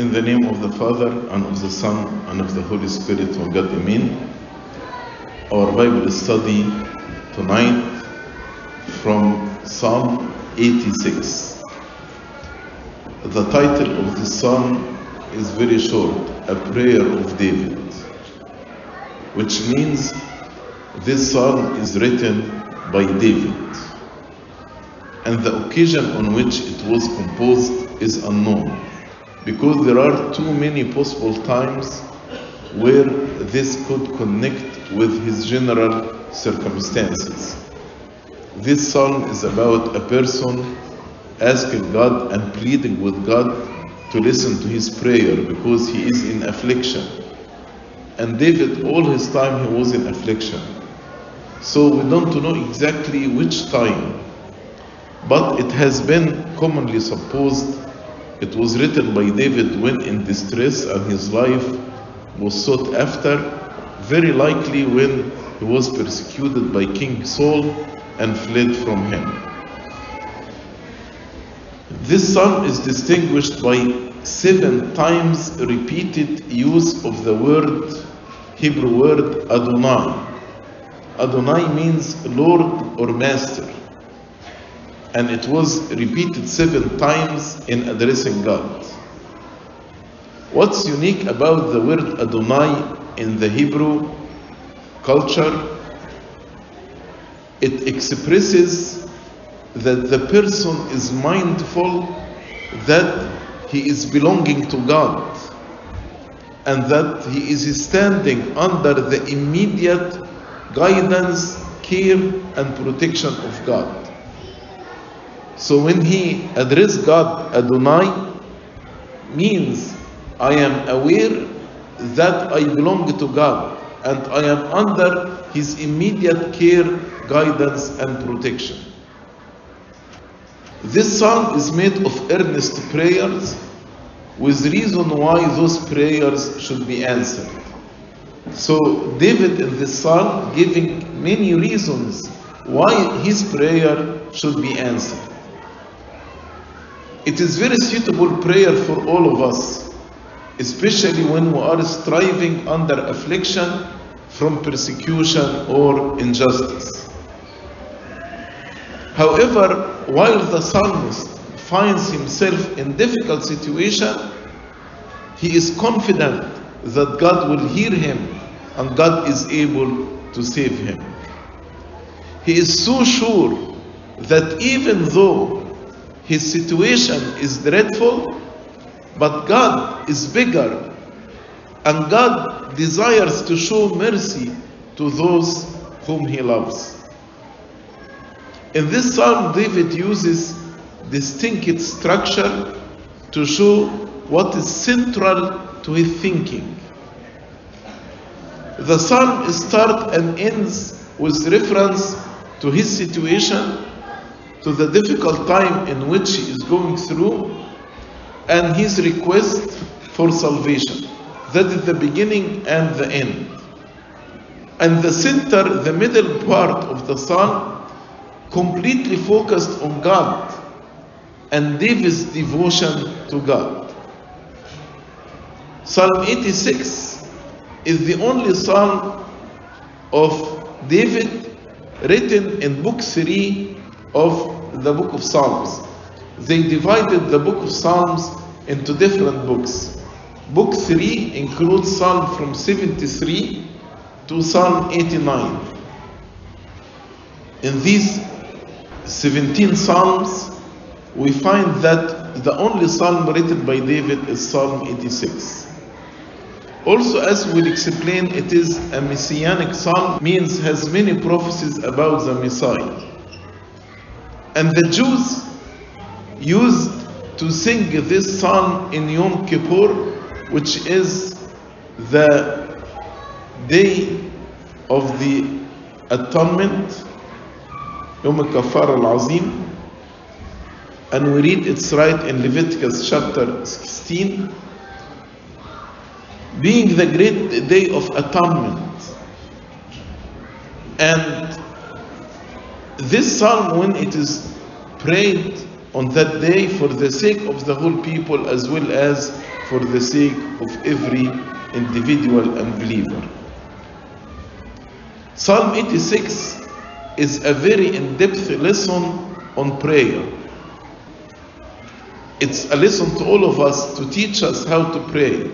In the name of the Father, and of the Son, and of the Holy Spirit, one God, Amen. Our Bible study tonight from Psalm 86. The title of this psalm is very short A Prayer of David, which means this psalm is written by David. And the occasion on which it was composed is unknown because there are too many possible times where this could connect with his general circumstances. This psalm is about a person asking God and pleading with God to listen to his prayer because he is in affliction. And David, all his time, he was in affliction. So we don't know exactly which time, but it has been commonly supposed it was written by David when in distress and his life was sought after, very likely when he was persecuted by King Saul and fled from him. This psalm is distinguished by seven times repeated use of the word, Hebrew word Adonai. Adonai means Lord or Master and it was repeated seven times in addressing God. What's unique about the word Adonai in the Hebrew culture? It expresses that the person is mindful that he is belonging to God and that he is standing under the immediate guidance, care, and protection of God. So when he addressed God Adonai, means I am aware that I belong to God and I am under his immediate care, guidance, and protection. This psalm is made of earnest prayers with reason why those prayers should be answered. So David in this psalm giving many reasons why his prayer should be answered. It is very suitable prayer for all of us, especially when we are striving under affliction from persecution or injustice. However, while the psalmist finds himself in difficult situation, he is confident that God will hear him and God is able to save him. He is so sure that even though his situation is dreadful, but God is bigger and God desires to show mercy to those whom he loves. In this psalm, David uses distinct structure to show what is central to his thinking. The psalm starts and ends with reference to his situation, to the difficult time in which he is going through, and his request for salvation. That is the beginning and the end. And the center, the middle part of the psalm, completely focused on God and David's devotion to God. Psalm 86 is the only psalm of David written in book 3 of the book of Psalms. They divided the book of Psalms into different books. Book 3 includes Psalm from 73 to Psalm 89. In these 17 Psalms, we find that the only Psalm written by David is Psalm 86. Also, as we'll explain, it is a messianic psalm, means has many prophecies about the Messiah. And the Jews used to sing this song in Yom Kippur, which is the day of the atonement, Yom Kafar al Azim. And we read it's right in Leviticus chapter 16, being the great day of atonement. And this psalm, when it is prayed on that day for the sake of the whole people as well as for the sake of every individual and believer. Psalm 86 is a very in depth lesson on prayer. It's a lesson to all of us to teach us how to pray.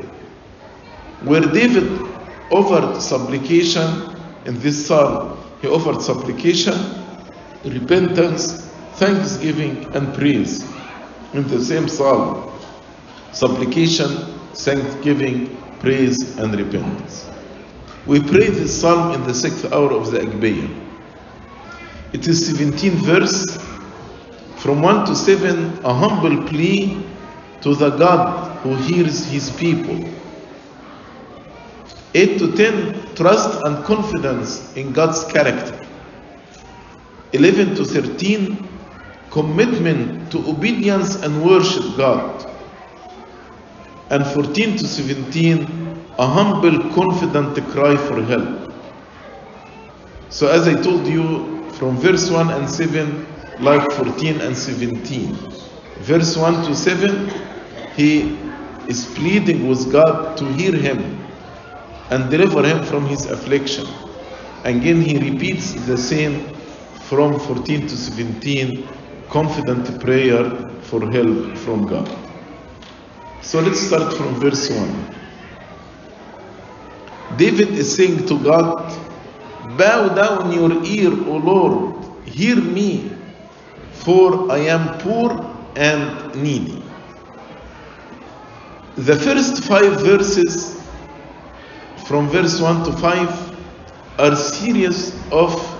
Where David offered supplication in this psalm, he offered supplication, repentance, thanksgiving, and praise. In the same psalm, supplication, thanksgiving, praise, and repentance. We pray this psalm in the sixth hour of the Agpeya. It is 17 verse from 1 to 7, a humble plea to the God who hears his people. 8 to 10, trust and confidence in God's character. 11 to 13, commitment to obedience and worship God. And 14 to 17, a humble, confident cry for help. So, as I told you, from verse 1 and 7, like 14 and 17. Verse 1 to 7, he is pleading with God to hear him and deliver him from his affliction. Again, he repeats the same from 14 to 17 confident prayer for help from God. So let's start from verse 1. David is saying to God, Bow down your ear, O Lord, hear me, for I am poor and needy. The first five verses, from verse 1 to 5, are series of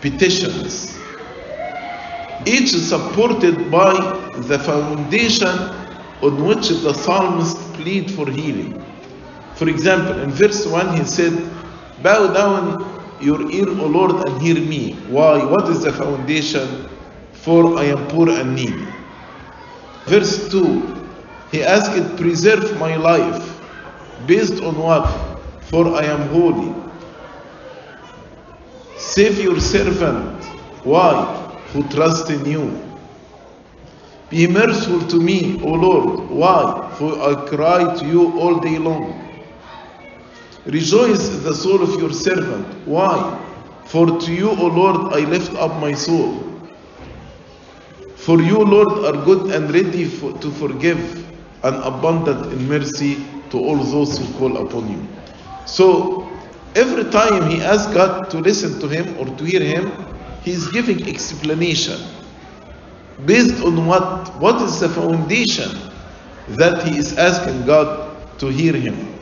petitions, each supported by the foundation on which the psalmist plead for healing. For example, in verse 1 he said, Bow down your ear, O Lord, and hear me. Why? What is the foundation? For I am poor and needy. Verse 2 He asked, Preserve my life. Based on what? For I am holy. Save your servant. Why? Who trust in you. Be merciful to me, O Lord. Why? For I cry to you all day long. Rejoice the soul of your servant. Why? For to you, O Lord, I lift up my soul. For you, Lord, are good and ready for, to forgive and abundant in mercy to all those who call upon you. So, every time he asks God to listen to him or to hear him, he is giving explanation. Based on what? What is the foundation that he is asking God to hear him?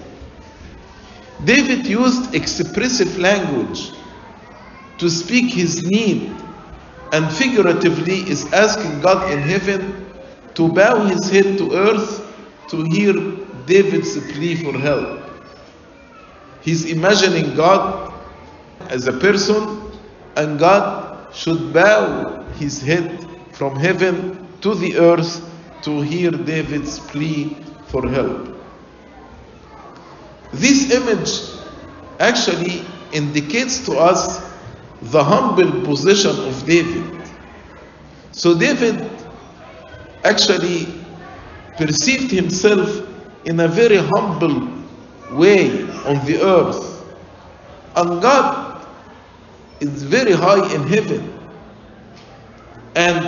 David used expressive language to speak his need and figuratively is asking God in heaven to bow his head to earth to hear David's plea for help. He's imagining God as a person, and God should bow his head from heaven to the earth to hear David's plea for help. This image actually indicates to us the humble position of David. So, David actually perceived himself in a very humble way on the earth. And God is very high in heaven. And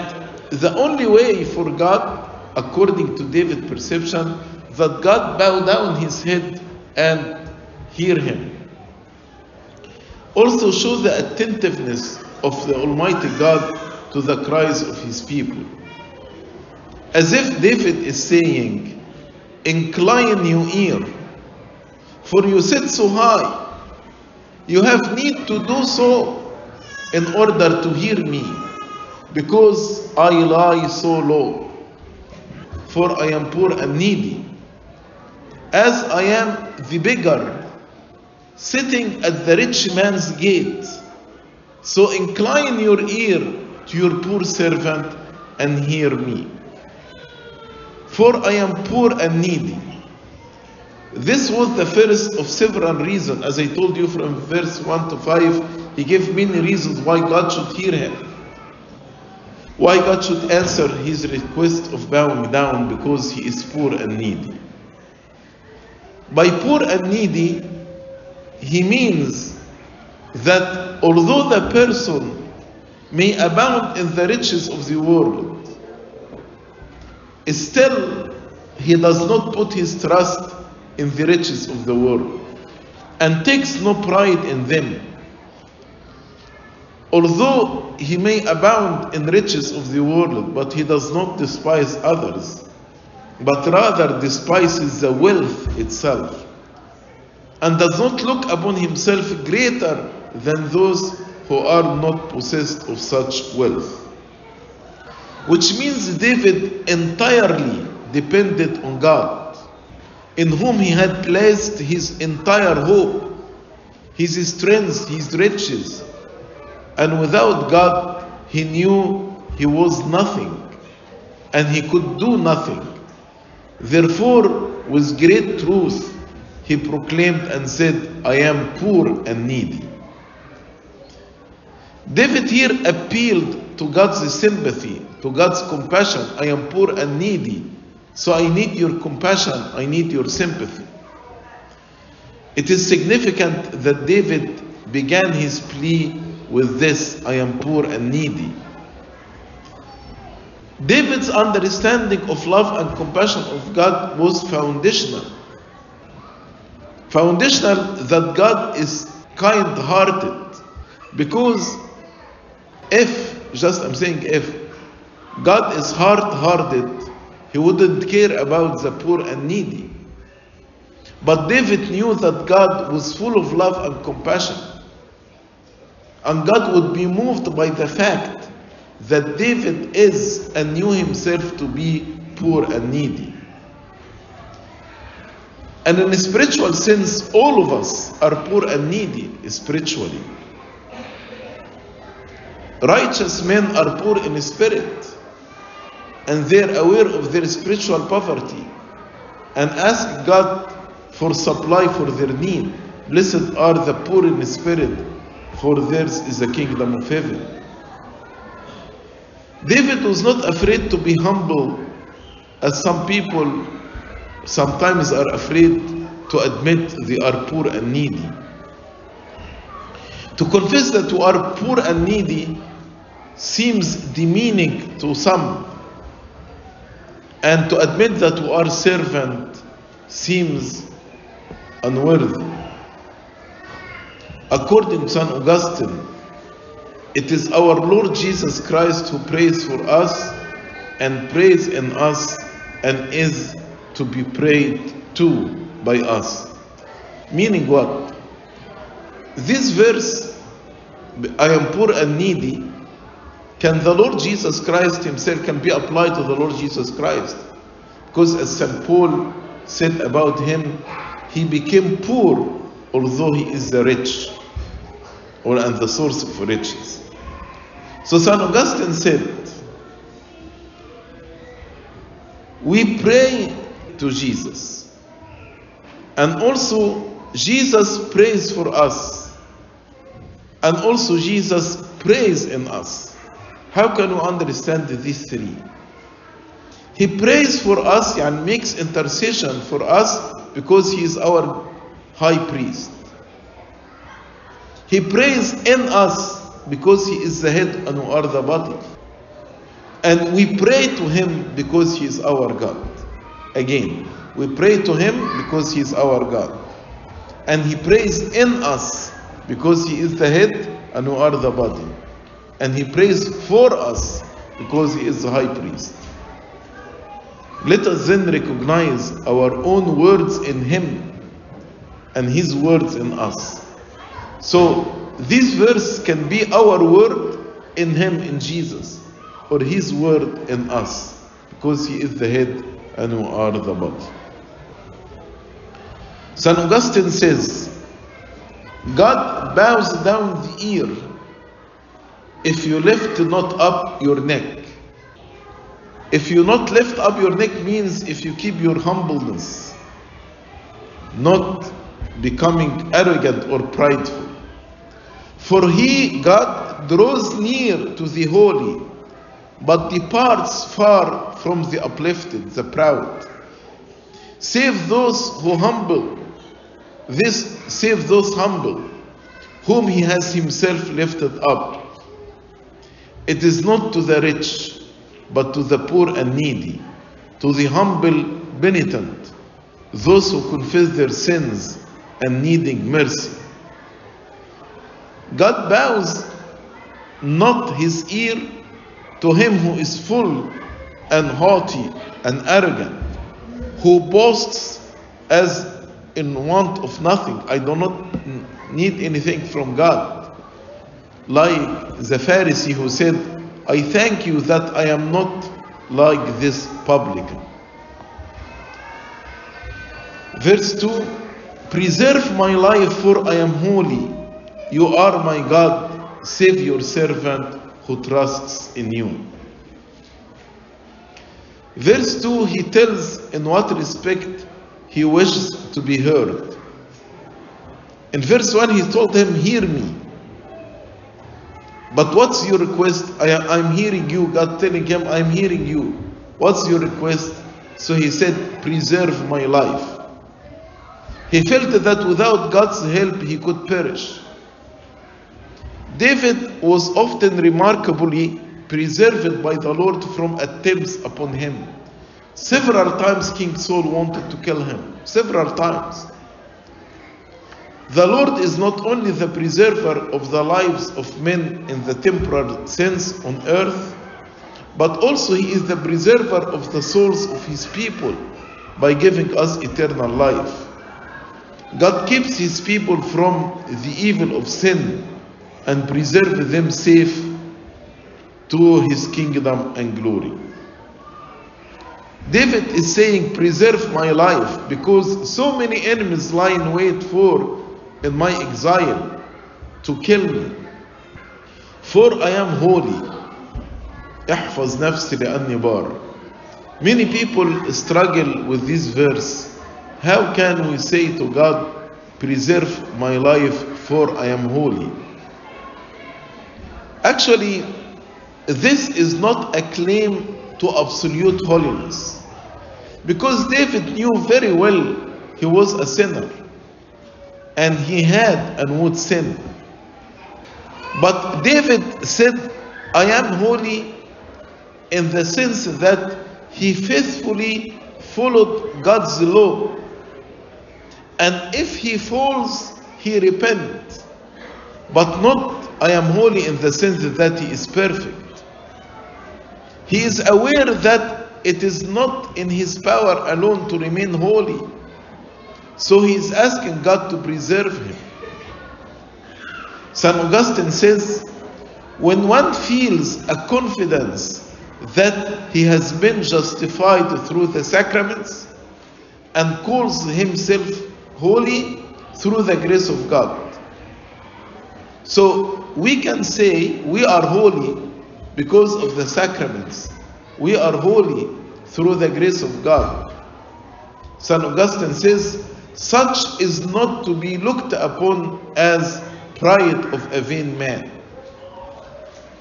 the only way for God, according to David's perception, that God bow down his head and hear him. Also show the attentiveness of the Almighty God to the cries of his people. As if David is saying, Incline your ear, for you sit so high. You have need to do so in order to hear me, because I lie so low. For I am poor and needy, as I am the beggar sitting at the rich man's gate. So incline your ear to your poor servant and hear me. For I am poor and needy. This was the first of several reasons. As I told you from verse 1 to 5, he gave many reasons why God should hear him. Why God should answer his request of bowing down because he is poor and needy. By poor and needy, he means that although the person may abound in the riches of the world, still he does not put his trust in the riches of the world and takes no pride in them. Although he may abound in riches of the world, but he does not despise others, but rather despises the wealth itself, and does not look upon himself greater than those who are not possessed of such wealth. Which means David entirely depended on God, in whom he had placed his entire hope, his strength, his riches. And without God, he knew he was nothing and he could do nothing. Therefore, with great truth, he proclaimed and said, I am poor and needy. David here appealed to God's sympathy, to God's compassion. I am poor and needy, so I need your compassion, I need your sympathy. It is significant that David began his plea with this I am poor and needy. David's understanding of love and compassion of God was foundational. Foundational that God is kind hearted. Because if, just I'm saying if, God is hard hearted, he wouldn't care about the poor and needy. But David knew that God was full of love and compassion. And God would be moved by the fact that David is and knew himself to be poor and needy. And in a spiritual sense, all of us are poor and needy spiritually. Righteous men are poor in spirit and they're aware of their spiritual poverty and ask God for supply for their need. Blessed are the poor in spirit, for theirs is the kingdom of heaven. David was not afraid to be humble, as some people sometimes are afraid to admit they are poor and needy. To confess that you are poor and needy seems demeaning to some, and to admit that you are servant seems unworthy. According to St. Augustine, it is our Lord Jesus Christ who prays for us and prays in us and is to be prayed to by us. Meaning what? This verse, I am poor and needy, can the Lord Jesus Christ himself can be applied to the Lord Jesus Christ. Because as St. Paul said about him, he became poor although he is the rich or and the source of riches. So St. Augustine said, we pray to Jesus. And also Jesus prays for us. And also Jesus prays in us. How can we understand these three? He prays for us and makes intercession for us because he is our high priest. He prays in us because he is the head and we are the body. And we pray to him because he is our God. Again, we pray to him because he is our God. And he prays in us because he is the head and we are the body. And he prays for us because he is the high priest. Let us then recognize our own words in him and his words in us. So this verse can be our word in him in Jesus or his word in us because he is the head and we are the body. St. Augustine says, God bows down the ear if you lift not up your neck. If you not lift up your neck means if you keep your humbleness, not becoming arrogant or prideful. For he, God, draws near to the holy, but departs far from the uplifted, the proud. Save those who humble This save those humble, whom he has himself lifted up. It is not to the rich, but to the poor and needy, to the humble penitent, those who confess their sins and needing mercy. God bows not his ear to him who is full and haughty and arrogant, who boasts as in want of nothing. I do not need anything from God. Like the Pharisee who said, I thank you that I am not like this publican. Verse 2 Preserve my life, for I am holy. You are my God. Save your servant who trusts in you. Verse 2 He tells in what respect he wishes to be heard. In verse 1, he told him, Hear me. But what's your request? I, am hearing you. God telling him, I'm hearing you. What's your request? So he said, Preserve my life. He felt that without God's help he could perish. David was often remarkably preserved by the Lord from attempts upon him. Several times King Saul wanted to kill him. Several times. The Lord is not only the preserver of the lives of men in the temporal sense on earth, but also He is the preserver of the souls of His people by giving us eternal life. God keeps His people from the evil of sin and preserve them safe to His kingdom and glory. David is saying, Preserve my life because so many enemies lie in wait for in my exile to kill me. For I am holy. احفظ نفسي لأني بار. Many people struggle with this verse. How can we say to God, Preserve my life, for I am holy? Actually, this is not a claim to absolute holiness. Because David knew very well he was a sinner and he had and would sin. But David said, I am holy in the sense that he faithfully followed God's law. And if he falls, he repents. But not, I am holy in the sense that he is perfect. He is aware that it is not in his power alone to remain holy. So he is asking God to preserve him. St. Augustine says, when one feels a confidence that he has been justified through the sacraments and calls himself holy through the grace of God. So we can say we are holy because of the sacraments. We are holy through the grace of God. St. Augustine says, such is not to be looked upon as pride of a vain man,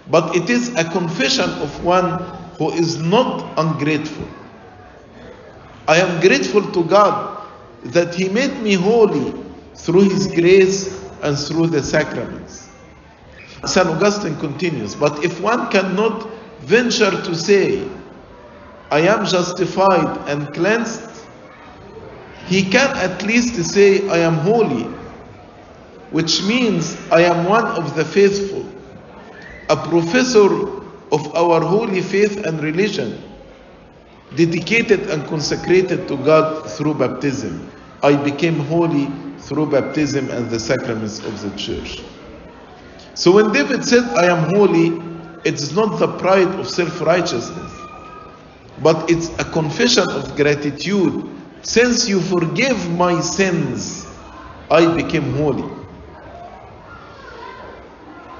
but it is a confession of one who is not ungrateful. I am grateful to God that He made me holy through His grace and through the sacraments. St. Augustine continues, but if one cannot venture to say, I am justified and cleansed, he can at least say, I am holy, which means I am one of the faithful, a professor of our holy faith and religion, dedicated and consecrated to God through baptism. I became holy through baptism and the sacraments of the church. So when David said, I am holy, it's not the pride of self righteousness, but it's a confession of gratitude. Since you forgive my sins, I became holy.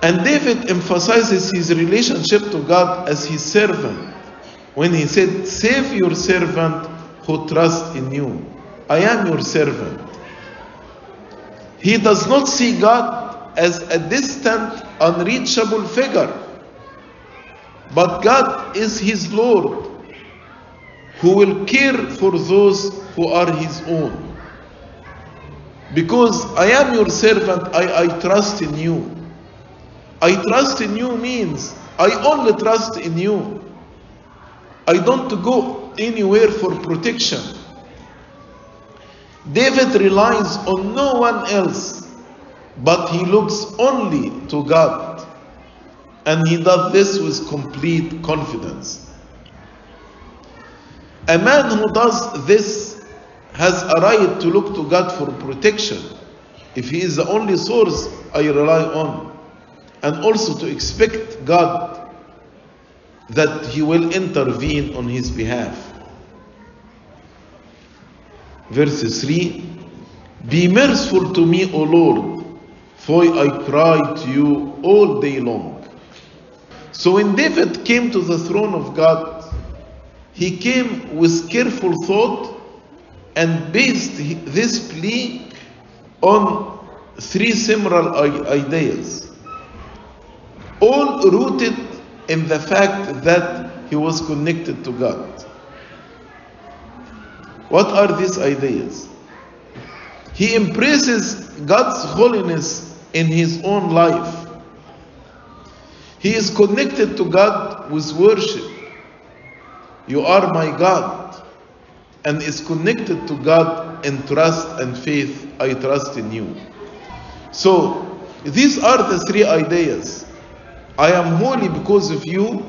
And David emphasizes his relationship to God as his servant when he said, Save your servant who trusts in you. I am your servant. He does not see God as a distant, unreachable figure, but God is his Lord who will care for those who are his own. Because I am your servant, I, I trust in you. I trust in you means I only trust in you. I don't go anywhere for protection. David relies on no one else, but he looks only to God. And he does this with complete confidence. A man who does this has a right to look to God for protection. If he is the only source I rely on, and also to expect God that he will intervene on his behalf. Verse 3 Be merciful to me, O Lord, for I cry to you all day long. So when David came to the throne of God, he came with careful thought and based this plea on three similar ideas, all rooted in the fact that he was connected to God. What are these ideas? He embraces God's holiness in his own life. He is connected to God with worship. You are my God. And is connected to God in trust and faith. I trust in you. So, these are the three ideas. I am holy because of you.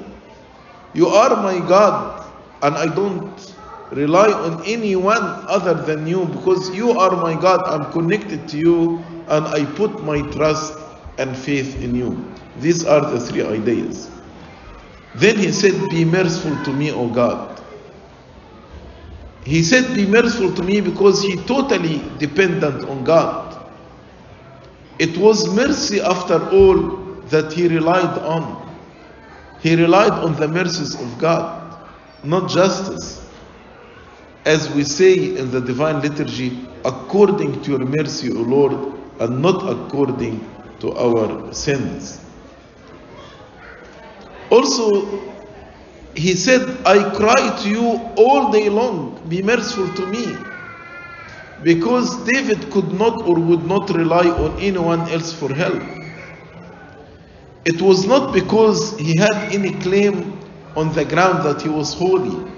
You are my God, and I don't rely on anyone other than you because you are my God. I'm connected to you, and I put my trust and faith in you. These are the three ideas. Then he said, Be merciful to me, O God. He said, Be merciful to me because he totally dependent on God. It was mercy after all that he relied on. He relied on the mercies of God, not justice. As we say in the divine liturgy, according to your mercy, O Lord, and not according to our sins. Also, he said, I cry to you all day long, be merciful to me. Because David could not or would not rely on anyone else for help. It was not because he had any claim on the ground that he was holy.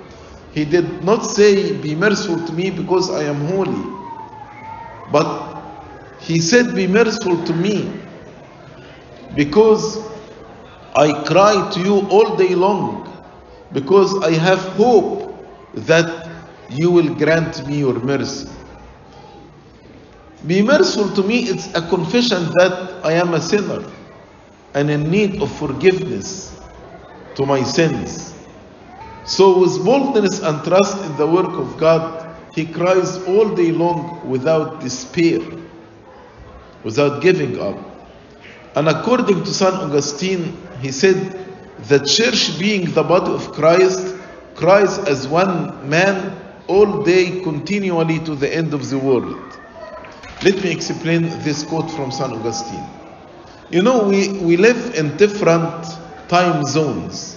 He did not say, Be merciful to me because I am holy. But he said, Be merciful to me because I cry to you all day long because I have hope that you will grant me your mercy. Be merciful to me, it's a confession that I am a sinner and in need of forgiveness to my sins. So, with boldness and trust in the work of God, he cries all day long without despair, without giving up. And according to St. Augustine, he said, the church being the body of Christ cries as one man all day continually to the end of the world. Let me explain this quote from St. Augustine. You know, we, we live in different time zones.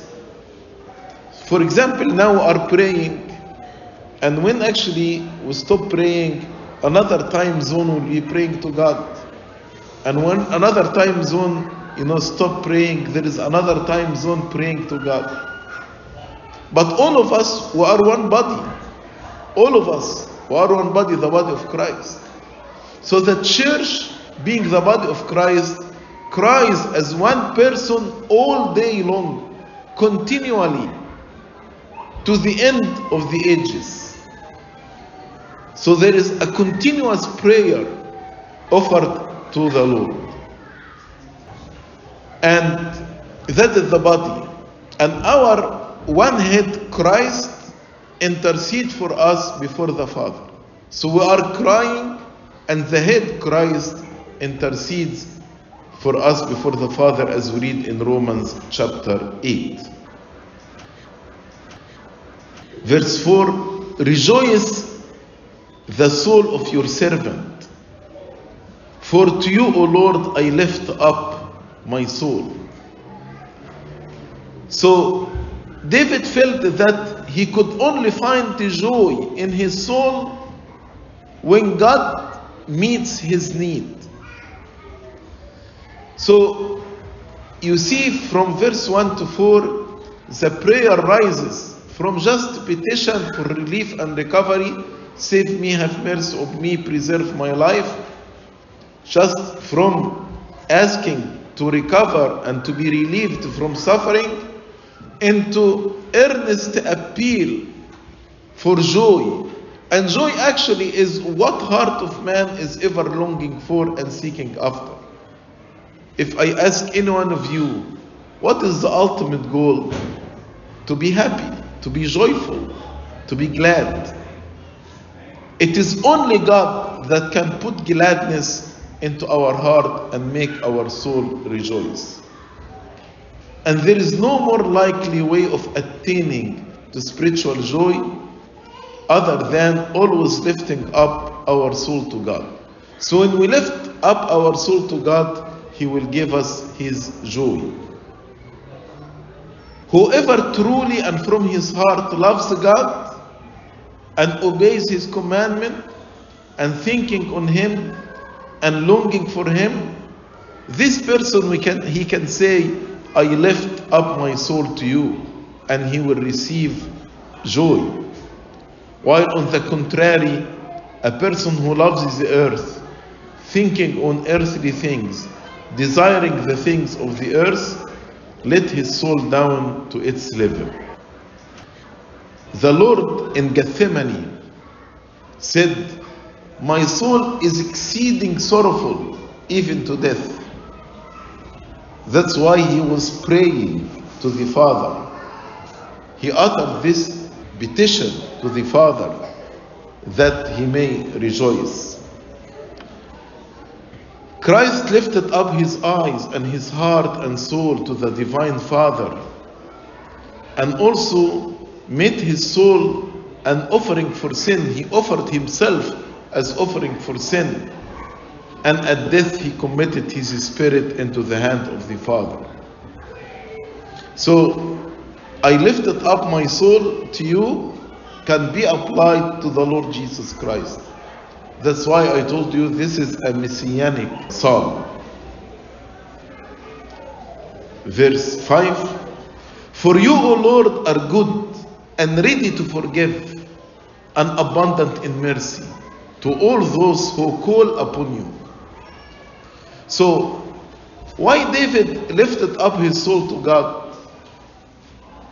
For example, now we are praying, and when actually we stop praying, another time zone will be praying to God. And when another time zone, you know, stop praying, there is another time zone praying to God. But all of us, we are one body. All of us, we are one body, the body of Christ. So the church, being the body of Christ, cries as one person all day long, continually, to the end of the ages. So there is a continuous prayer offered to the Lord. And that is the body. And our one head, Christ, intercede for us before the Father. So we are crying, and the head, Christ, intercedes for us before the Father, as we read in Romans chapter 8. Verse 4 Rejoice the soul of your servant, for to you, O Lord, I lift up my soul. So, David felt that he could only find the joy in his soul when God meets his need. So you see from verse 1 to 4, the prayer rises from just petition for relief and recovery save me, have mercy on me, preserve my life, just from asking to recover and to be relieved from suffering, into earnest appeal for joy. And joy actually is what heart of man is ever longing for and seeking after. If I ask any one of you, what is the ultimate goal? To be happy, to be joyful, to be glad. It is only God that can put gladness into our heart and make our soul rejoice. And there is no more likely way of attaining to spiritual joy other than always lifting up our soul to God. So when we lift up our soul to God, He will give us His joy. Whoever truly and from his heart loves God and obeys His commandment and thinking on Him and longing for Him, this person we can, he can say, I lift up my soul to you, and he will receive joy. While on the contrary, a person who loves the earth, thinking on earthly things, desiring the things of the earth, let his soul down to its level. The Lord in Gethsemane said, My soul is exceeding sorrowful, even to death. That's why he was praying to the Father. He uttered this petition to the Father that he may rejoice. Christ lifted up his eyes and his heart and soul to the Divine Father and also made his soul an offering for sin. He offered himself as offering for sin. And at death, he committed his spirit into the hand of the Father. So, I lifted up my soul to you can be applied to the Lord Jesus Christ. That's why I told you this is a messianic psalm. Verse 5 For you, O Lord, are good and ready to forgive and abundant in mercy to all those who call upon you. So, why David lifted up his soul to God?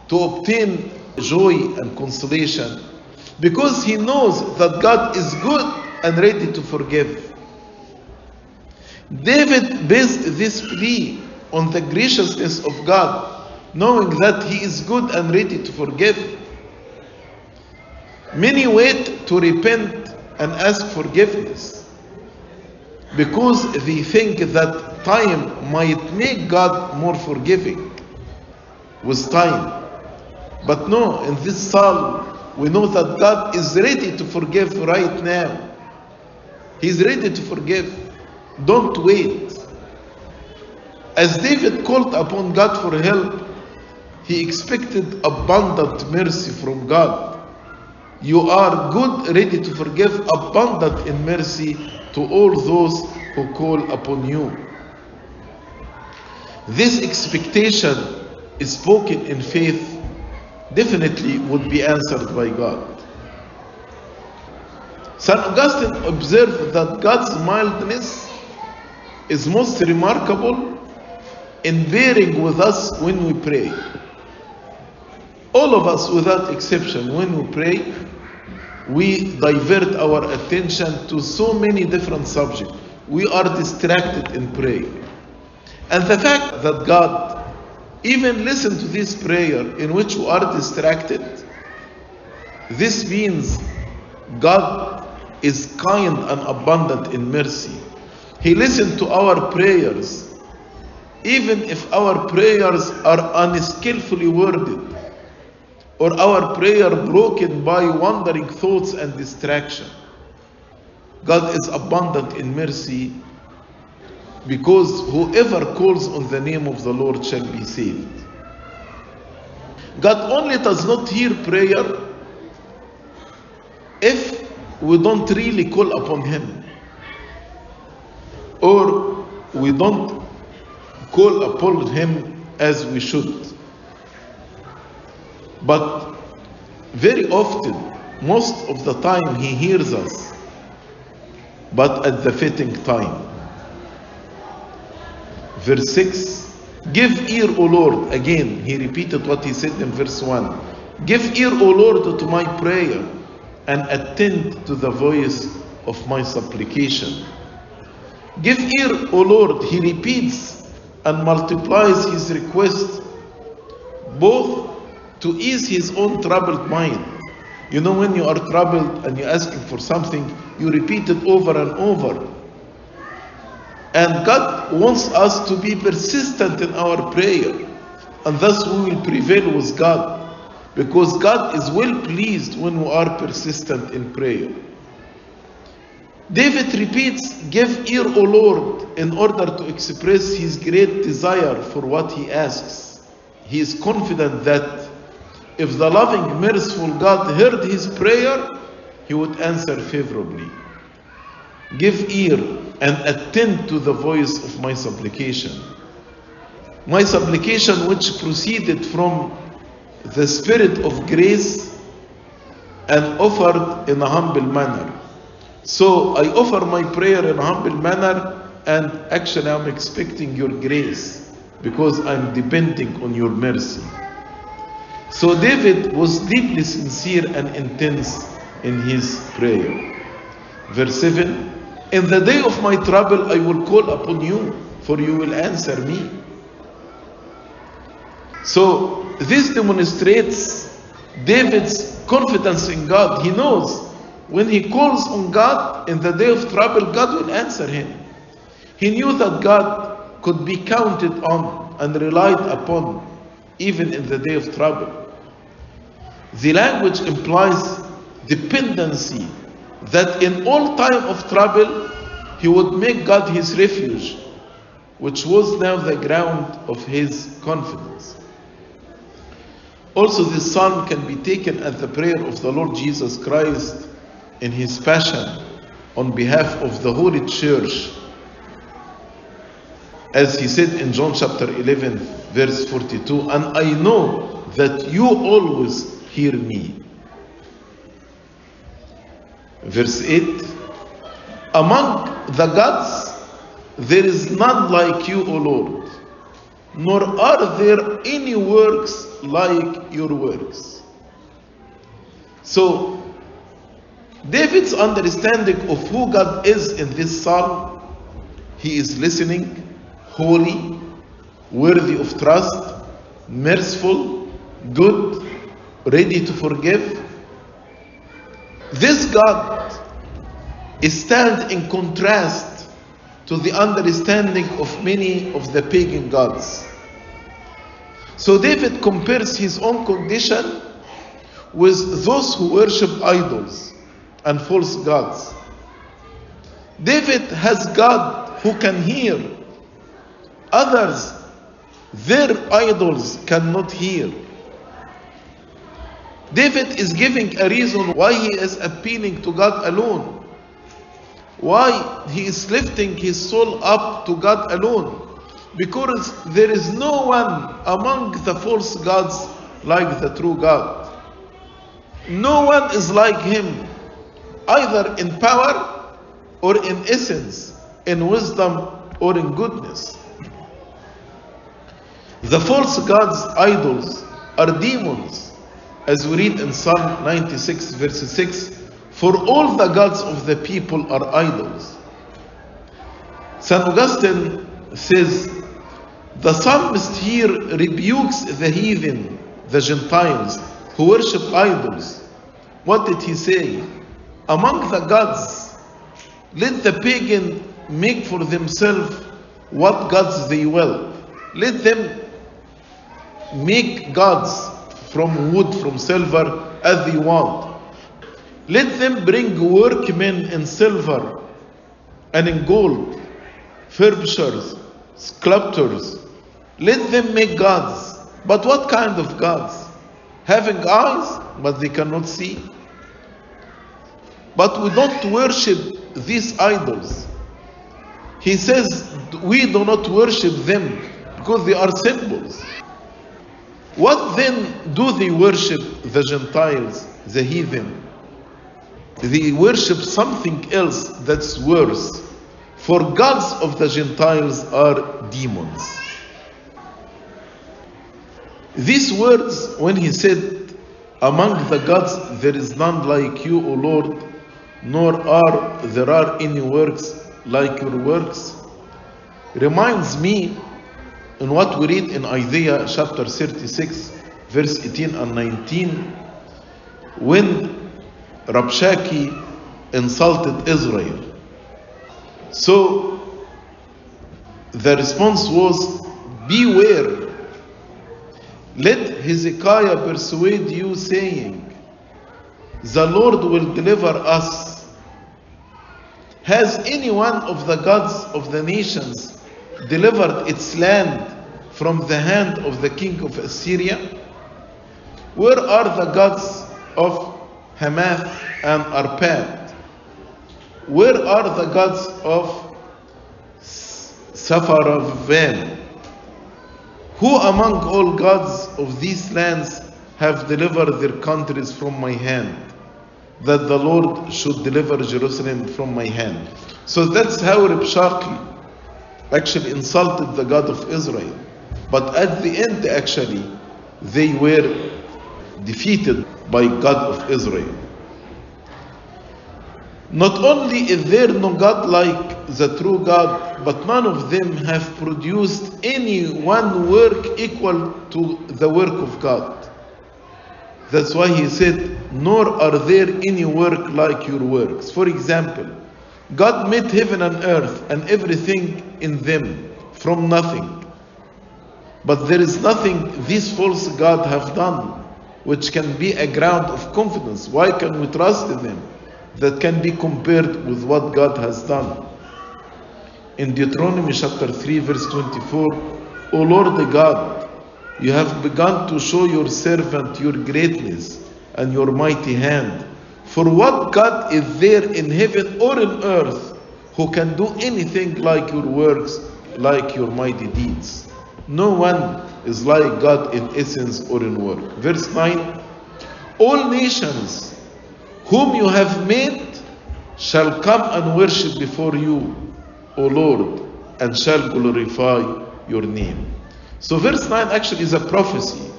To obtain joy and consolation. Because he knows that God is good and ready to forgive. David based this plea on the graciousness of God, knowing that he is good and ready to forgive. Many wait to repent and ask forgiveness because they think that time might make God more forgiving with time. But no, in this psalm, we know that God is ready to forgive right now. He's ready to forgive. Don't wait. As David called upon God for help, he expected abundant mercy from God. You are good, ready to forgive, abundant in mercy to all those who call upon you. This expectation is spoken in faith definitely would be answered by God. St. Augustine observed that God's mildness is most remarkable in bearing with us when we pray. All of us, without exception, when we pray, we divert our attention to so many different subjects. We are distracted in praying. And the fact that God even listen to this prayer in which we are distracted, this means God is kind and abundant in mercy. He listened to our prayers, even if our prayers are unskillfully worded or our prayer broken by wandering thoughts and distraction. God is abundant in mercy because whoever calls on the name of the Lord shall be saved. God only does not hear prayer if we don't really call upon Him. or we don't call upon Him as we should. But very often, most of the time, He hears us, but at the fitting time. Verse 6 Give ear, O Lord. Again, he repeated what he said in verse 1. Give ear, O Lord, to my prayer and attend to the voice of my supplication. Give ear, O Lord, he repeats and multiplies his request both to ease his own troubled mind. You know, when you are troubled and you're asking for something, you repeat it over and over. And God wants us to be persistent in our prayer. And thus we will prevail with God. Because God is well pleased when we are persistent in prayer. David repeats, Give ear, O Lord, in order to express his great desire for what he asks. He is confident that if the loving, merciful God heard his prayer, he would answer favorably. Give ear and attend to the voice of my supplication. My supplication, which proceeded from the Spirit of grace and offered in a humble manner. So I offer my prayer in a humble manner, and actually I'm expecting your grace because I'm depending on your mercy. So David was deeply sincere and intense in his prayer. Verse 7 In the day of my trouble, I will call upon you, for you will answer me. So this demonstrates David's confidence in God. He knows when he calls on God in the day of trouble, God will answer him. He knew that God could be counted on and relied upon even in the day of trouble. The language implies dependency that in all time of trouble he would make God his refuge, which was now the ground of his confidence. Also, this psalm can be taken as the prayer of the Lord Jesus Christ in his passion on behalf of the Holy Church. As he said in John chapter 11, verse 42, and I know that you always hear me. Verse 8, among the gods there is none like you, O Lord, nor are there any works like your works. So, David's understanding of who God is in this psalm, he is listening, holy, worthy of trust, merciful, good, ready to forgive. This God is stand in contrast to the understanding of many of the pagan gods. So David compares his own condition with those who worship idols and false gods. David has God who can hear. Others, their idols cannot hear. David is giving a reason why he is appealing to God alone. Why he is lifting his soul up to God alone. Because there is no one among the false gods like the true God. No one is like him, either in power or in essence, in wisdom or in goodness. The false gods, idols, are demons, as we read in Psalm 96, verse 6 For all the gods of the people are idols. St. Augustine says, The psalmist here rebukes the heathen, the Gentiles, who worship idols. What did he say? Among the gods, let the pagan make for themselves what gods they will. Let them make gods from wood, from silver, as they want. Let them bring workmen in silver and in gold, furbishers, sculptors. Let them make gods. But what kind of gods? Having eyes, but they cannot see. But we don't worship these idols. He says, We do not worship them because they are symbols. What then do they worship, the Gentiles, the heathen? They worship something else that's worse. For gods of the Gentiles are demons. These words, when he said, Among the gods there is none like you, O Lord, nor are there are any works like your works, reminds me in what we read in Isaiah chapter 36, verse 18 and 19, when Rabshakeh insulted Israel. So the response was, Beware, let Hezekiah persuade you, saying, The Lord will deliver us. Has any one of the gods of the nations delivered its land from the hand of the king of Assyria? Where are the gods of Hamath and Arpad? Where are the gods of Sepharvaim? Who among all gods of these lands have delivered their countries from my hand? That the Lord should deliver Jerusalem from my hand. So that's how Rabshakeh actually insulted the God of Israel. But at the end, actually, they were defeated by God of Israel. Not only is there no God like the true God, but none of them have produced any one work equal to the work of God. That's why he said, Nor are there any work like your works. For example, God made heaven and earth and everything in them from nothing. But there is nothing these false gods have done which can be a ground of confidence. Why can we trust in them? That can be compared with what God has done. In Deuteronomy chapter 3, verse 24, O Lord God, you have begun to show your servant your greatness and your mighty hand. For what God is there in heaven or in earth who can do anything like your works, like your mighty deeds? No one is like God in essence or in work. Verse 9 All nations whom you have made shall come and worship before you, O Lord, and shall glorify your name. So, verse 9 actually is a prophecy,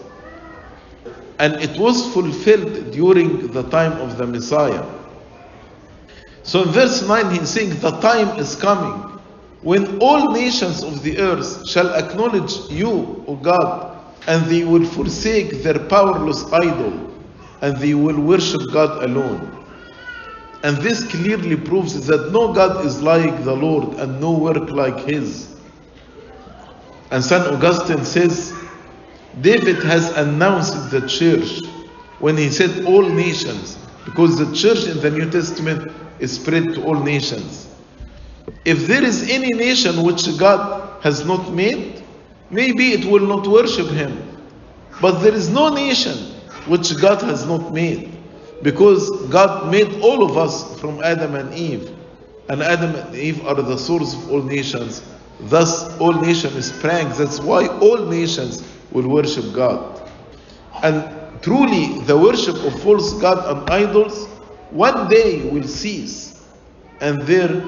and it was fulfilled during the time of the Messiah. So, in verse 9, he's saying, The time is coming when all nations of the earth shall acknowledge you, O God, and they will forsake their powerless idol, and they will worship God alone. And this clearly proves that no God is like the Lord and no work like His. And St. Augustine says, David has announced the church when he said all nations, because the church in the New Testament is spread to all nations. If there is any nation which God has not made, maybe it will not worship Him. But there is no nation which God has not made. Because God made all of us from Adam and Eve. And Adam and Eve are the source of all nations. Thus, all nations sprang. That's why all nations will worship God. And truly, the worship of false God and idols one day will cease. And their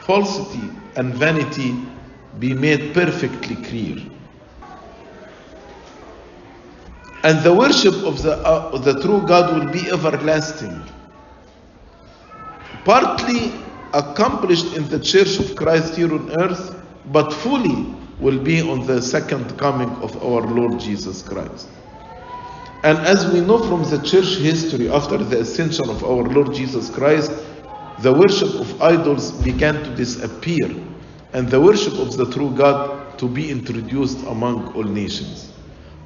falsity and vanity be made perfectly clear. And the worship of the, uh, of the true God will be everlasting. Partly accomplished in the church of Christ here on earth, but fully will be on the second coming of our Lord Jesus Christ. And as we know from the church history, after the ascension of our Lord Jesus Christ, the worship of idols began to disappear, and the worship of the true God to be introduced among all nations.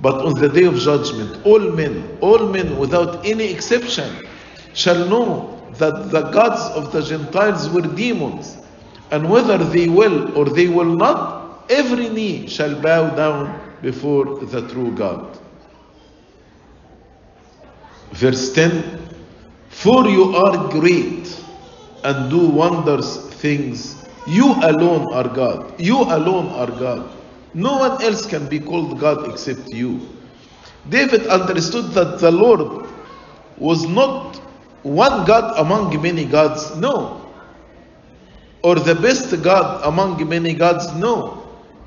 But on the day of judgment, all men, all men without any exception, shall know that the gods of the Gentiles were demons, and whether they will or they will not, every knee shall bow down before the true God. Verse 10 For you are great and do wondrous things You alone are God. You alone are God. No one else can be called God except you. David understood that the Lord was not one God among many gods, no. Or the best God among many gods, no.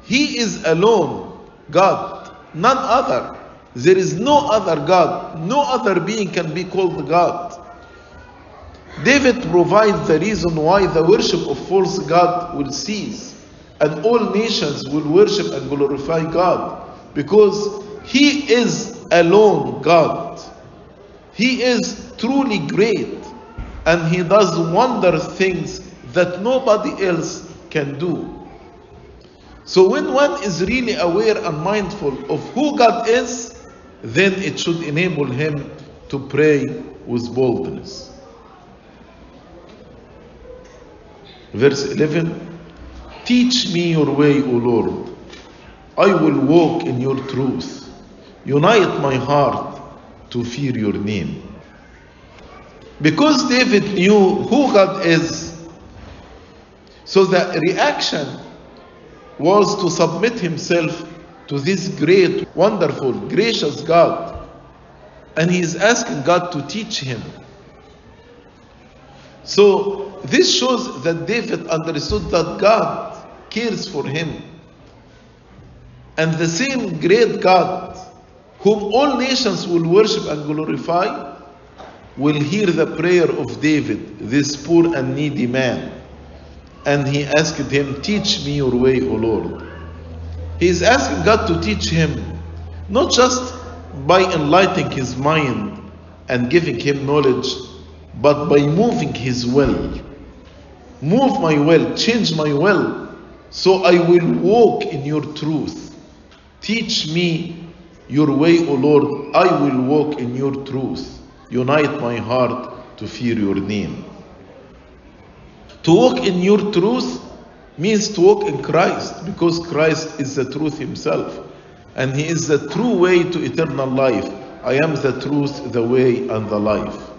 He is alone God, none other. There is no other God, no other being can be called God. David provides the reason why the worship of false God will cease and all nations will worship and glorify God because He is alone God. He is truly great and He does wonder things that nobody else can do. So, when one is really aware and mindful of who God is, then it should enable him to pray with boldness. Verse 11 Teach me your way, O Lord. I will walk in your truth. Unite my heart to fear your name. Because David knew who God is, so the reaction was to submit himself to this great, wonderful, gracious God. And he is asking God to teach him. So, this shows that David understood that God cares for him. And the same great God, whom all nations will worship and glorify, will hear the prayer of David, this poor and needy man. And he asked him, Teach me your way, O Lord. He is asking God to teach him, not just by enlightening his mind and giving him knowledge, but by moving his will. Move my will, change my will, so I will walk in your truth. Teach me your way, O Lord. I will walk in your truth. Unite my heart to fear your name. To walk in your truth means to walk in Christ because Christ is the truth himself and he is the true way to eternal life. I am the truth, the way, and the life.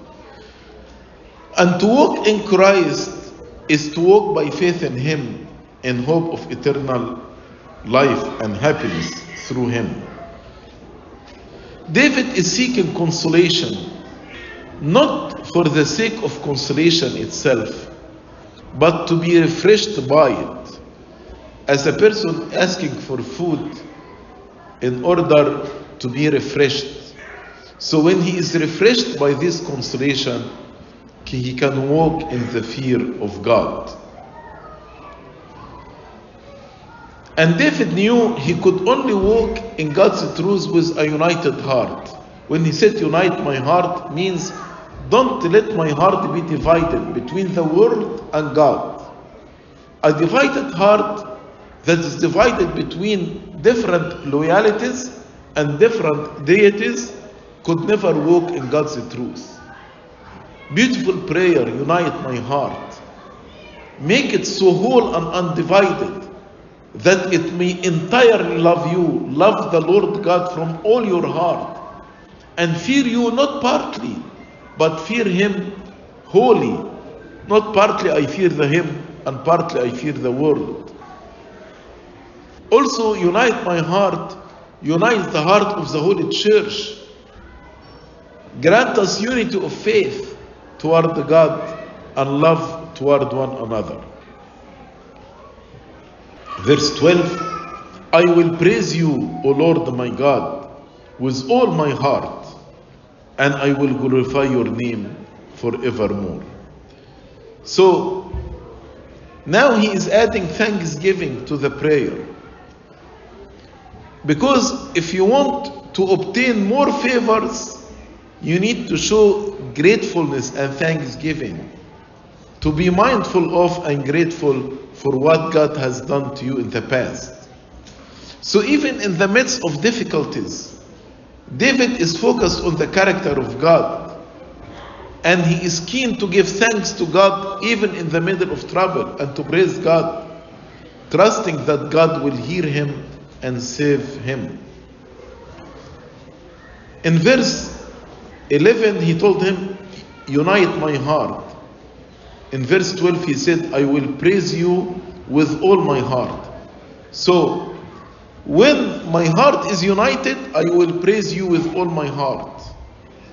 And to walk in Christ is to walk by faith in him in hope of eternal life and happiness through him. David is seeking consolation not for the sake of consolation itself, but to be refreshed by it. As a person asking for food in order to be refreshed. So when he is refreshed by this consolation, he can walk in the fear of God. And David knew he could only walk in God's truth with a united heart. When he said, Unite my heart, means don't let my heart be divided between the world and God. A divided heart that is divided between different loyalties and different deities could never walk in God's truth. Beautiful prayer, unite my heart. Make it so whole and undivided that it may entirely love you, love the Lord God from all your heart, and fear you not partly, but fear Him wholly. Not partly I fear the Him, and partly I fear the world. Also, unite my heart, unite the heart of the Holy Church. Grant us unity of faith toward God and love toward one another. Verse 12 I will praise you, O Lord my God, with all my heart, and I will glorify your name forevermore. So now he is adding thanksgiving to the prayer. Because if you want to obtain more favors, you need to show gratefulness and thanksgiving. To be mindful of and grateful for what God has done to you in the past. So, even in the midst of difficulties, David is focused on the character of God. And he is keen to give thanks to God even in the middle of trouble and to praise God, trusting that God will hear him and save him. In verse 11, he told him, Unite my heart. In verse 12, he said, I will praise you with all my heart. So, when my heart is united, I will praise you with all my heart.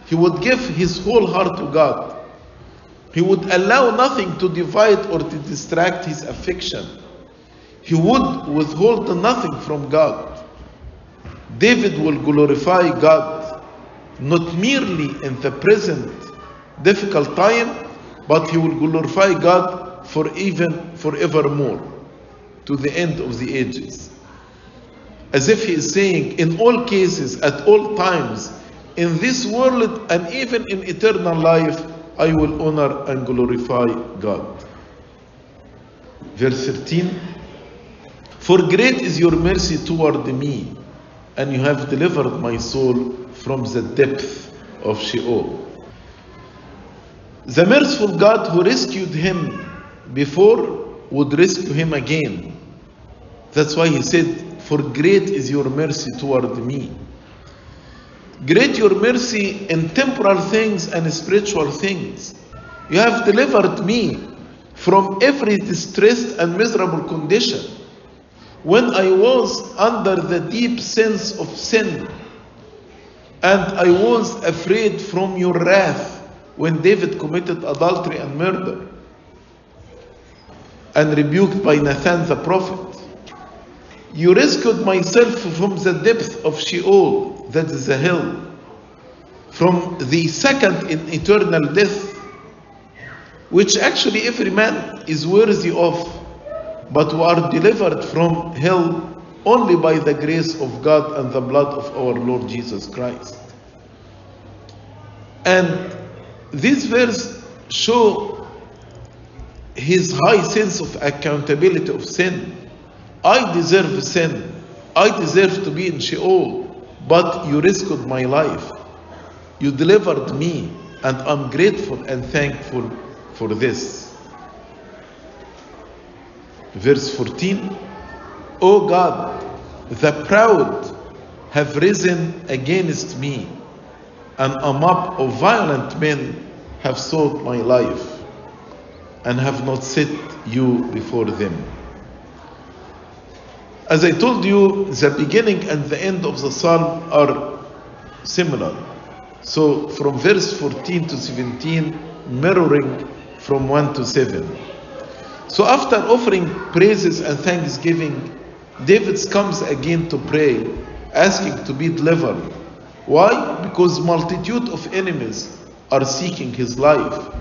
He would give his whole heart to God. He would allow nothing to divide or to distract his affection. He would withhold nothing from God. David will glorify God not merely in the present difficult time, but he will glorify God for even forevermore to the end of the ages. As if he is saying, in all cases, at all times, in this world and even in eternal life, I will honor and glorify God. Verse 13 For great is your mercy toward me, and you have delivered my soul from the depth of Sheol. The merciful God who rescued him before would rescue him again. That's why he said, For great is your mercy toward me. Great your mercy in temporal things and spiritual things. You have delivered me from every distressed and miserable condition. When I was under the deep sense of sin, and I was afraid from your wrath when David committed adultery and murder, and rebuked by Nathan the prophet. You rescued myself from the depth of Sheol, that is the hell, from the second in eternal death, which actually every man is worthy of, but who are delivered from hell only by the grace of God and the blood of our Lord Jesus Christ. And this verse show his high sense of accountability of sin. I deserve sin. I deserve to be in Sheol, but you rescued my life. You delivered me, and I'm grateful and thankful for this. Verse 14 O God, the proud have risen against me, and a mob of violent men have sought my life, and have not set you before them. As I told you, the beginning and the end of the psalm are similar. So from verse 14 to 17, mirroring from 1 to 7. So after offering praises and thanksgiving, David comes again to pray, asking to be delivered. Why? Because multitude of enemies are seeking his life.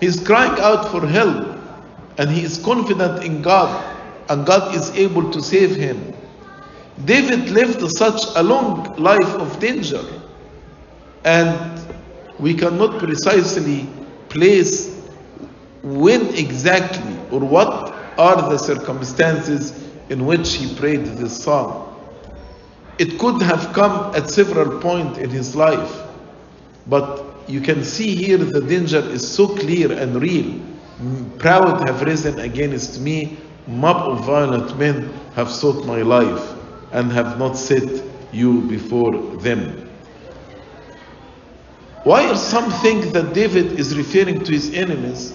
He is crying out for help, and he is confident in God, and God is able to save him. David lived such a long life of danger, and we cannot precisely place when exactly or what are the circumstances in which he prayed this psalm. It could have come at several points in his life, but you can see here the danger is so clear and real. Proud have risen against me, mob of violent men have sought my life, and have not set you before them. Why are some think that David is referring to his enemies,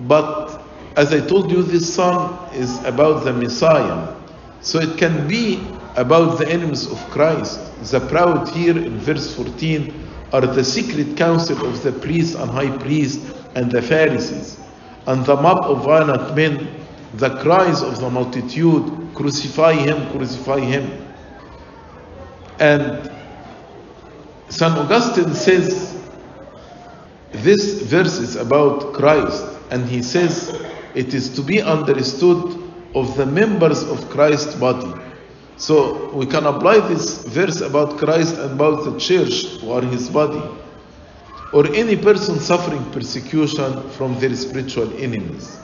but as I told you, this psalm is about the Messiah. So it can be about the enemies of Christ. The proud here in verse 14 are the secret council of the priests and high priests and the Pharisees. And the mob of violent men, the cries of the multitude, crucify him, crucify him. And St. Augustine says this verse is about Christ, and he says it is to be understood of the members of Christ's body. So we can apply this verse about Christ and about the church who are his body, or any person suffering persecution from their spiritual enemies.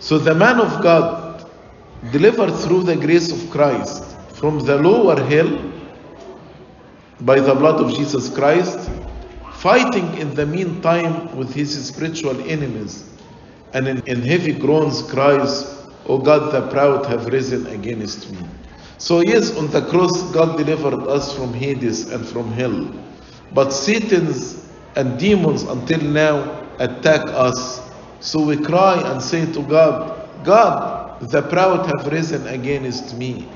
So the man of God, delivered through the grace of Christ from the lower hell by the blood of Jesus Christ, fighting in the meantime with his spiritual enemies, and in, in heavy groans cries, O God, the proud have risen against me. So, yes, on the cross, God delivered us from Hades and from hell. But Satan's and demons until now attack us. So we cry and say to God, God, the proud have risen against me.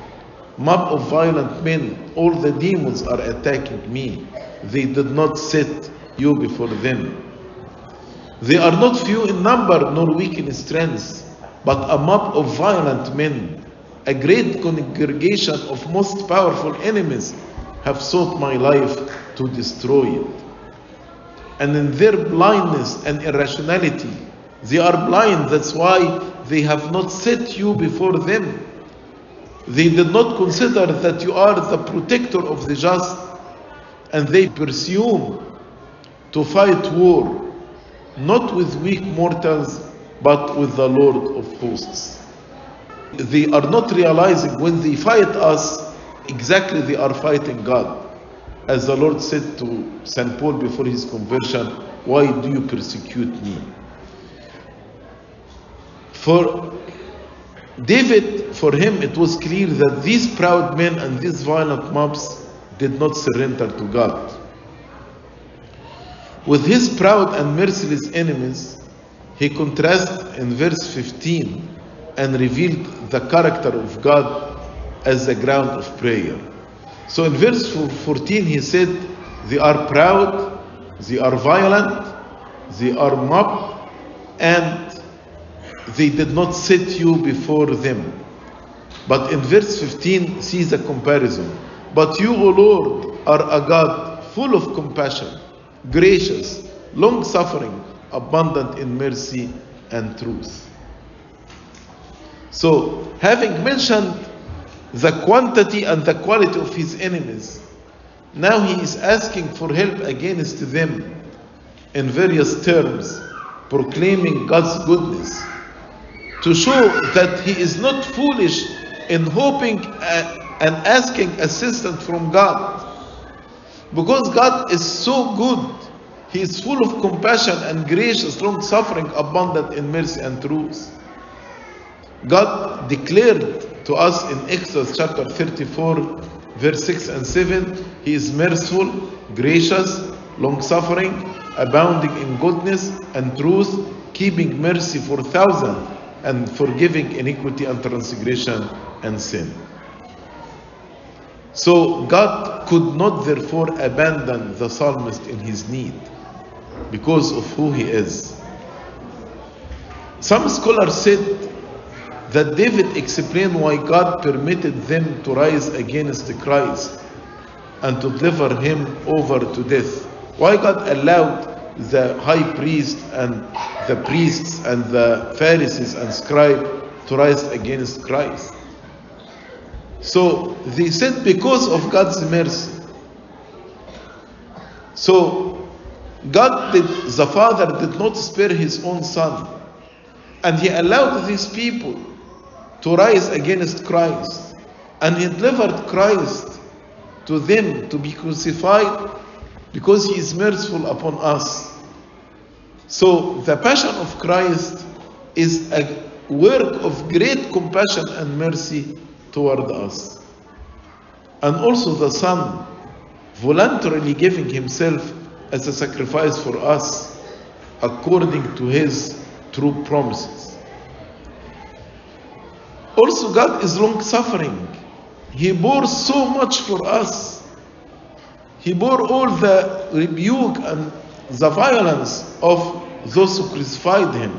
Mob of violent men, all the demons are attacking me. They did not set you before them. They are not few in number nor weak in strength, but a mob of violent men, a great congregation of most powerful enemies have sought my life to destroy it. And in their blindness and irrationality, they are blind, that's why they have not set you before them. They did not consider that you are the protector of the just, and they presume to fight war not with weak mortals, but with the Lord of hosts. They are not realizing when they fight us, exactly they are fighting God. As the Lord said to St. Paul before his conversion, Why do you persecute me? For David, for him, it was clear that these proud men and these violent mobs did not surrender to God. With his proud and merciless enemies, he contrasted in verse 15 and revealed the character of God as the ground of prayer. So in verse 14, he said, They are proud, they are violent, they are mob, and they did not set you before them. But in verse 15, see the comparison. But you, O Lord, are a God full of compassion, gracious, long suffering, abundant in mercy and truth. So, having mentioned the quantity and the quality of his enemies, now he is asking for help against them in various terms, proclaiming God's goodness to show that he is not foolish in hoping uh, and asking assistance from God. Because God is so good, He is full of compassion and gracious, long suffering, abundant in mercy and truth. God declared to us in Exodus chapter 34, verse 6 and 7 He is merciful, gracious, long suffering, abounding in goodness and truth, keeping mercy for thousands and forgiving iniquity and transgression and sin. So God could not therefore abandon the psalmist in his need because of who he is. Some scholars said that David explained why God permitted them to rise against Christ and to deliver him over to death. Why God allowed the high priest and the priests and the Pharisees and scribes to rise against Christ. So they said because of God's mercy. So God did, the Father did not spare his own son. And he allowed these people to rise against Christ. And he delivered Christ to them to be crucified because he is merciful upon us. So the passion of Christ is a work of great compassion and mercy toward us. And also the Son voluntarily giving himself as a sacrifice for us according to his true promises. Also, God is long suffering. He bore so much for us. He bore all the rebuke and the violence of those who crucified him.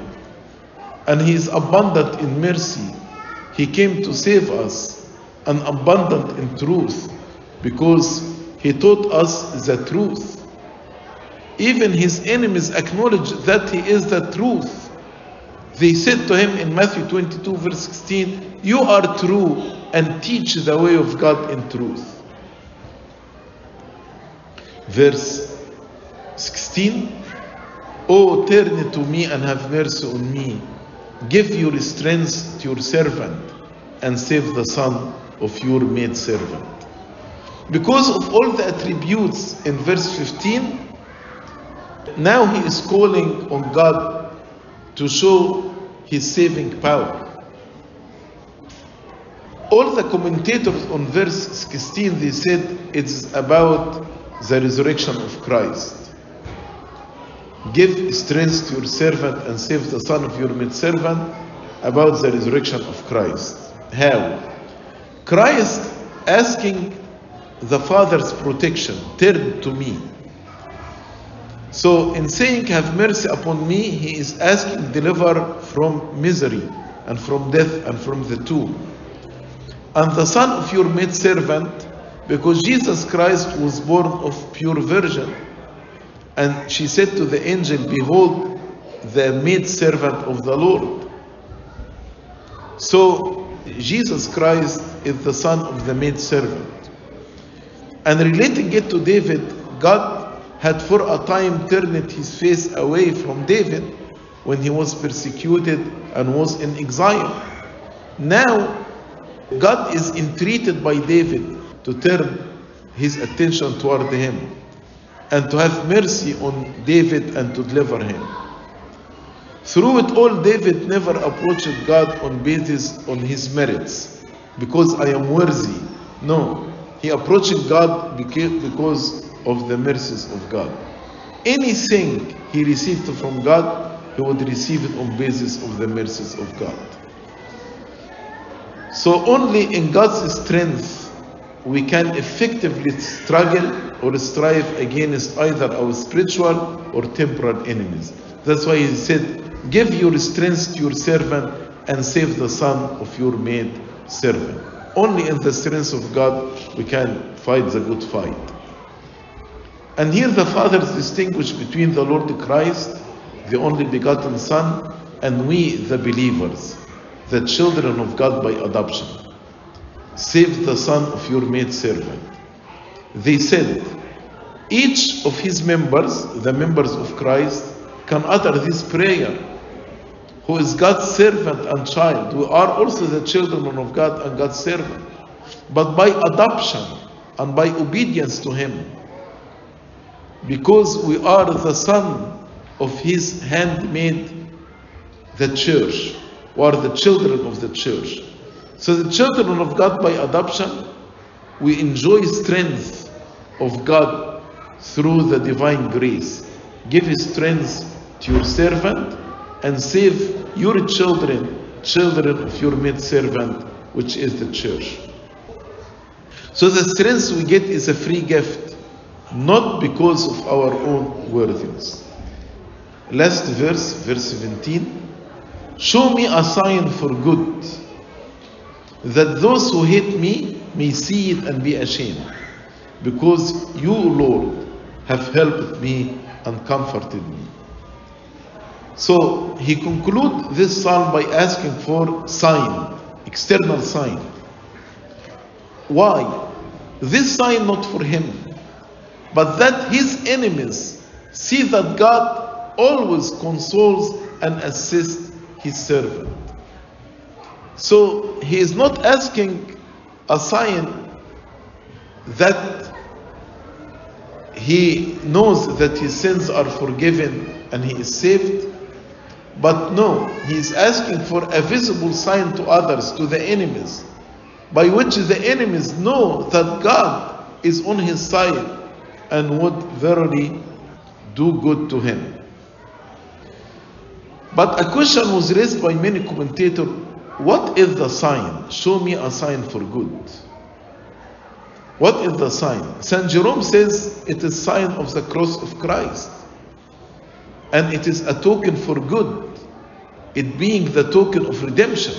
And he is abundant in mercy. He came to save us and abundant in truth because he taught us the truth. Even his enemies acknowledge that he is the truth. They said to him in Matthew 22, verse 16, You are true and teach the way of God in truth. Verse 16, Oh, turn to me and have mercy on me. Give your strength to your servant and save the son of your maid servant. Because of all the attributes in verse 15, now he is calling on God to show his saving power. All the commentators on verse 16 they said it's about the resurrection of Christ. Give strength to your servant and save the son of your maidservant. about the resurrection of Christ. How? Christ asking the Father's protection, turn to me. So, in saying, Have mercy upon me, he is asking, Deliver from misery and from death and from the tomb. And the son of your maidservant, because Jesus Christ was born of pure virgin. And she said to the angel, Behold, the maidservant of the Lord. So, Jesus Christ is the son of the maidservant. And relating it to David, God had for a time turned his face away from David when he was persecuted and was in exile. Now, God is entreated by David to turn his attention toward him and to have mercy on David and to deliver him. Through it all, David never approached God on basis on his merits because I am worthy. No, he approached God because of the mercies of God. Anything he received from God, he would receive it on basis of the mercies of God. So only in God's strength we can effectively struggle or strive against either our spiritual or temporal enemies. That's why he said, Give your strength to your servant and save the son of your maid servant. Only in the strength of God we can fight the good fight. And here the fathers distinguish between the Lord Christ, the only begotten Son, and we, the believers, the children of God by adoption. Save the son of your maidservant. They said, each of his members, the members of Christ, can utter this prayer. Who is God's servant and child. We are also the children of God and God's servant. But by adoption and by obedience to Him, because we are the son of His handmaid, the church, are the children of the church. So, the children of God by adoption, we enjoy strength of God through the divine grace. Give strength to your servant and save your children, children of your maid servant, which is the church. So, the strength we get is a free gift, not because of our own worthiness. Last verse, verse 17. Show me a sign for good that those who hate me may see it and be ashamed. Because you, Lord, have helped me and comforted me. So he concludes this psalm by asking for sign, external sign. Why? This sign not for him, but that his enemies see that God always consoles and assists his servant. So he is not asking a sign that he knows that his sins are forgiven and he is saved. But no, he is asking for a visible sign to others, to the enemies, by which the enemies know that God is on his side and would verily do good to him. But a question was raised by many commentators what is the sign? Show me a sign for good. What is the sign? St. Jerome says it is sign of the cross of Christ. And it is a token for good, it being the token of redemption.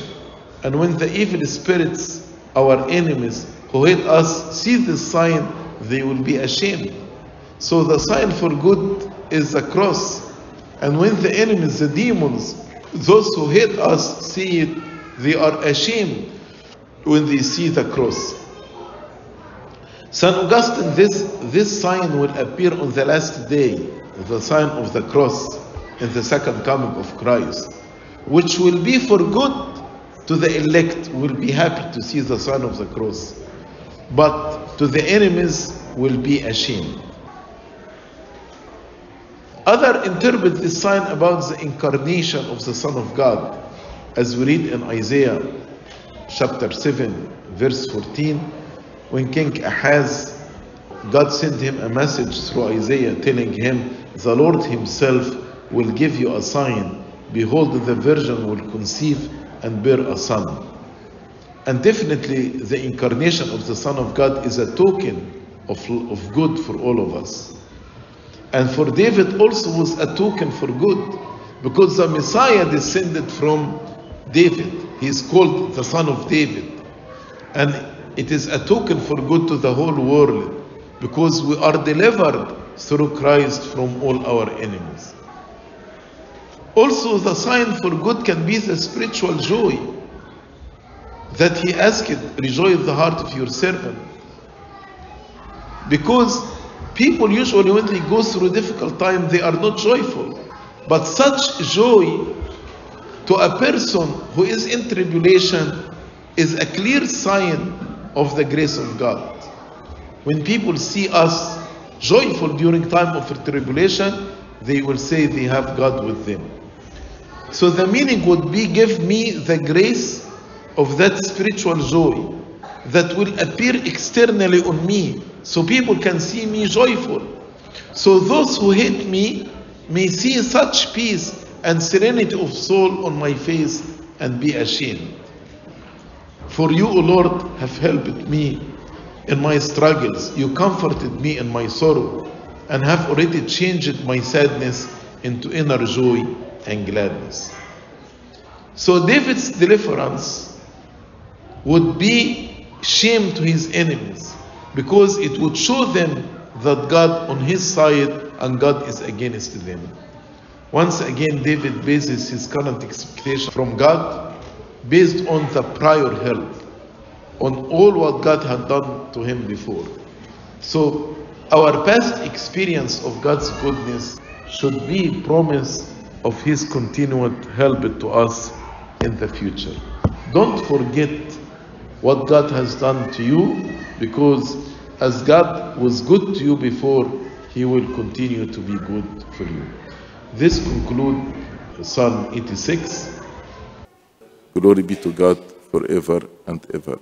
And when the evil spirits, our enemies who hate us, see this sign, they will be ashamed. So the sign for good is the cross. And when the enemies, the demons, those who hate us, see it, they are ashamed when they see the cross. St. Augustine, this, this sign will appear on the last day, the sign of the cross in the second coming of Christ, which will be for good to the elect, will be happy to see the sign of the cross, but to the enemies will be ashamed. Other interpret this sign about the incarnation of the Son of God, as we read in Isaiah chapter 7, verse 14, when King Ahaz, God sent him a message through Isaiah telling him, The Lord Himself will give you a sign. Behold, the virgin will conceive and bear a son. And definitely, the incarnation of the Son of God is a token of, of good for all of us. And for David also was a token for good, because the Messiah descended from David. He is called the Son of David. And it is a token for good to the whole world, because we are delivered through Christ from all our enemies. Also, the sign for good can be the spiritual joy that he asked, Rejoice the heart of your servant. Because people usually, when they go through difficult time, they are not joyful. But such joy to a person who is in tribulation is a clear sign of the grace of God. When people see us joyful during time of tribulation, they will say they have God with them. So the meaning would be give me the grace of that spiritual joy that will appear externally on me so people can see me joyful. So those who hate me may see such peace and serenity of soul on my face and be ashamed. For you, O Lord, have helped me in my struggles. You comforted me in my sorrow and have already changed my sadness into inner joy and gladness. So David's deliverance would be shame to his enemies because it would show them that God on his side and God is against them. Once again, David bases his current expectation from God based on the prior help, on all what God had done to him before. So, our past experience of God's goodness should be promise of his continued help to us in the future. Don't forget what God has done to you because as God was good to you before, He will continue to be good for you. This concludes Psalm 86. Glory be to God forever and ever.